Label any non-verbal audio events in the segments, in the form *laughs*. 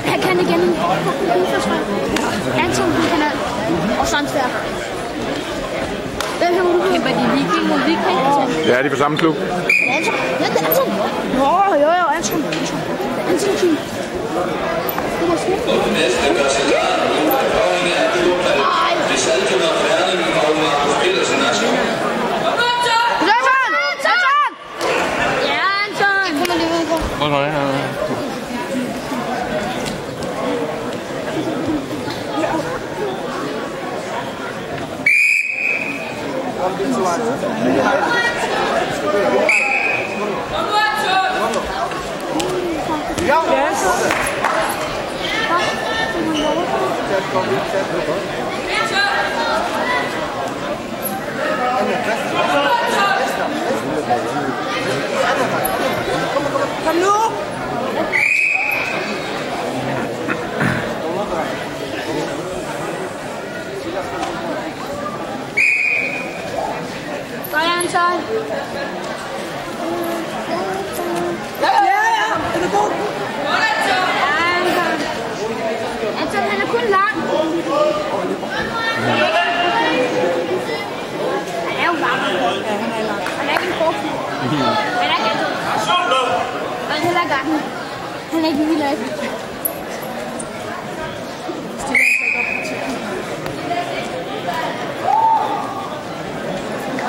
han, kan igen udforsvar. Anton, han kan alt. Og Sandsvær. Hvem har du? Kæmper de viking mod viking? Ja, de er på samme klub. Anton. Ja, det er Anton. Nå, jo, jo, Anton. Anton. Anton team. Det var smukt. Anton! Anton! Ja, Anton! Det kommer lige ud på. Prøv at holde her. Kom nu! Godt, Anton. Ja, ja! Den er god! Anton, han er kun lang. Han er jo lang. Ja, han er lang. Han er ikke en. Han er ikke Anton. Og han er heller ikke. Han er ikke af.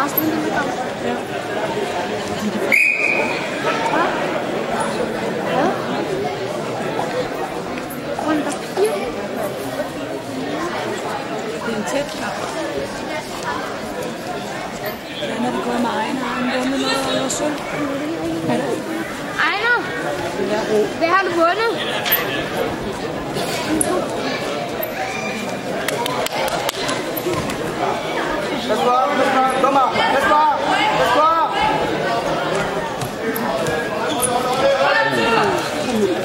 Resten er lidt om. Ja. Ja. Rundt og fire. Det er en tæt kamp. Hvordan er det gået med Ejner? Har han vundet noget eller? Er det? Ejner, hvad har du vundet?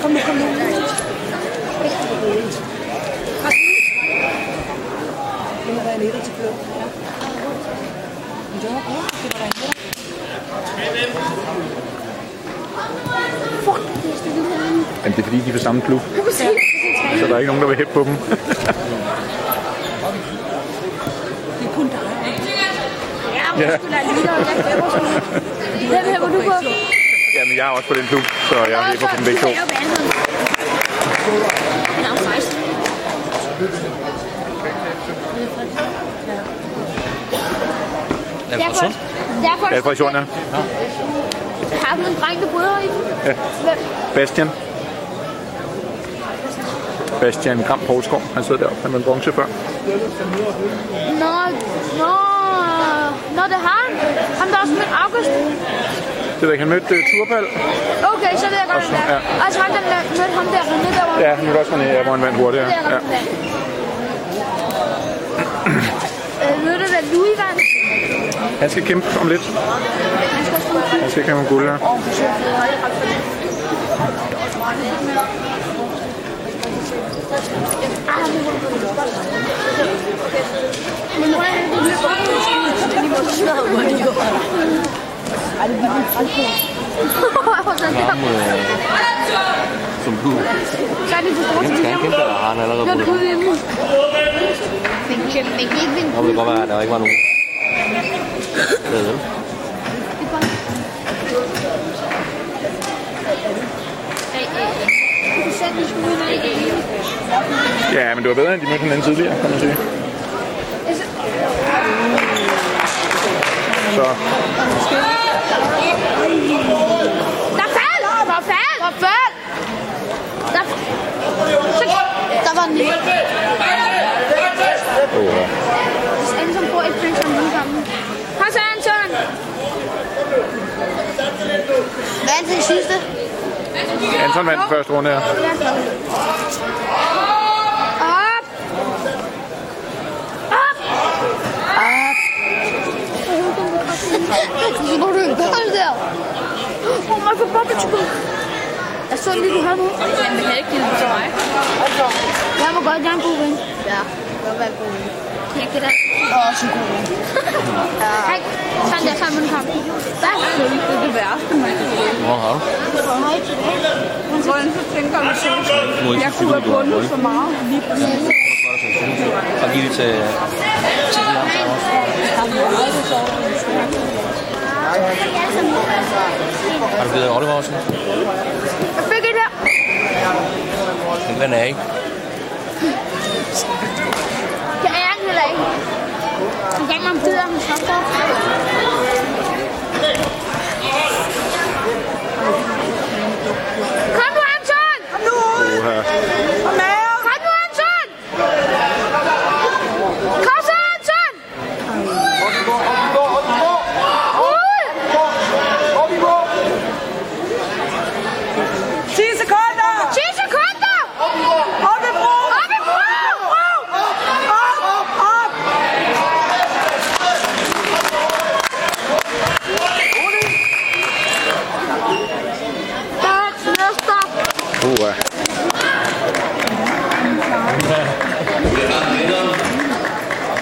Kom nu, kom nu. Det må være en etter til blå. Ja. Men det var godt. Det var da en etter. Fuck, det er sådan noget. Men det er fordi, de er på samme klub, så der er ikke nogen, der vil hæppe på dem. Det er kun dig. Ja, Ja. Hvem hæpper du på? Jamen, jeg er også på den klub, så jeg hæpper på dem begge to. Er. Han er 16. Er det fra Sund? Derfor Ja, fra Sund, ja. har du en dreng, der bryder i den. Ja. Hvem? Bastian. Bastian Gram Poulsgaard, han sidder deroppe, han var en bronze før. Nå, nå, nå, det har han. Han der også med August. Det ved jeg ikke, han mødte uh, Turbal. Okay, så ved jeg godt, hvad det er. ja. Altså han der mød- mødte ham der, han der var. Ja, han mødte også René, ja, hvor han vandt hurtigt. Det ved jeg Ja. godt, er. Øh, Louis vandt? Han skal kæmpe om lidt. Han skal Han skal kæmpe om guld, ja. Men hvor er det, det løber sætte en skud i det. Ja, men det var bedre, end de mødte hinanden tidligere, kan man sige. Så Der fald! Der fald! Der fald! Der Så, der var en ny. oh, ja. Anton får et point som lige sammen. Kom så, Anton! Hvad er det sidste? Anton vandt den første runde her. Op! Op! Så må du ikke gøre det der. Oh my god, Papa Chico. Jeg så lige, du har nu. Men kan ikke give det til mig? Jeg må godt gerne bruge ven. Ja, jeg vil godt være god ven. knække det der. Også en god *laughs* en. Hey, sådan der sammen kom. Hvad? Det er det værste, man kan. Hvor har du? Hvordan så tænker du så? ikke Jeg kunne have bundet så meget lige præcis. Så giv det til, til de andre også. Har du givet Oliver også? Jeg fik et her. Den kan være ikke. Det er jeg heller ikke. Jeg gav mig en.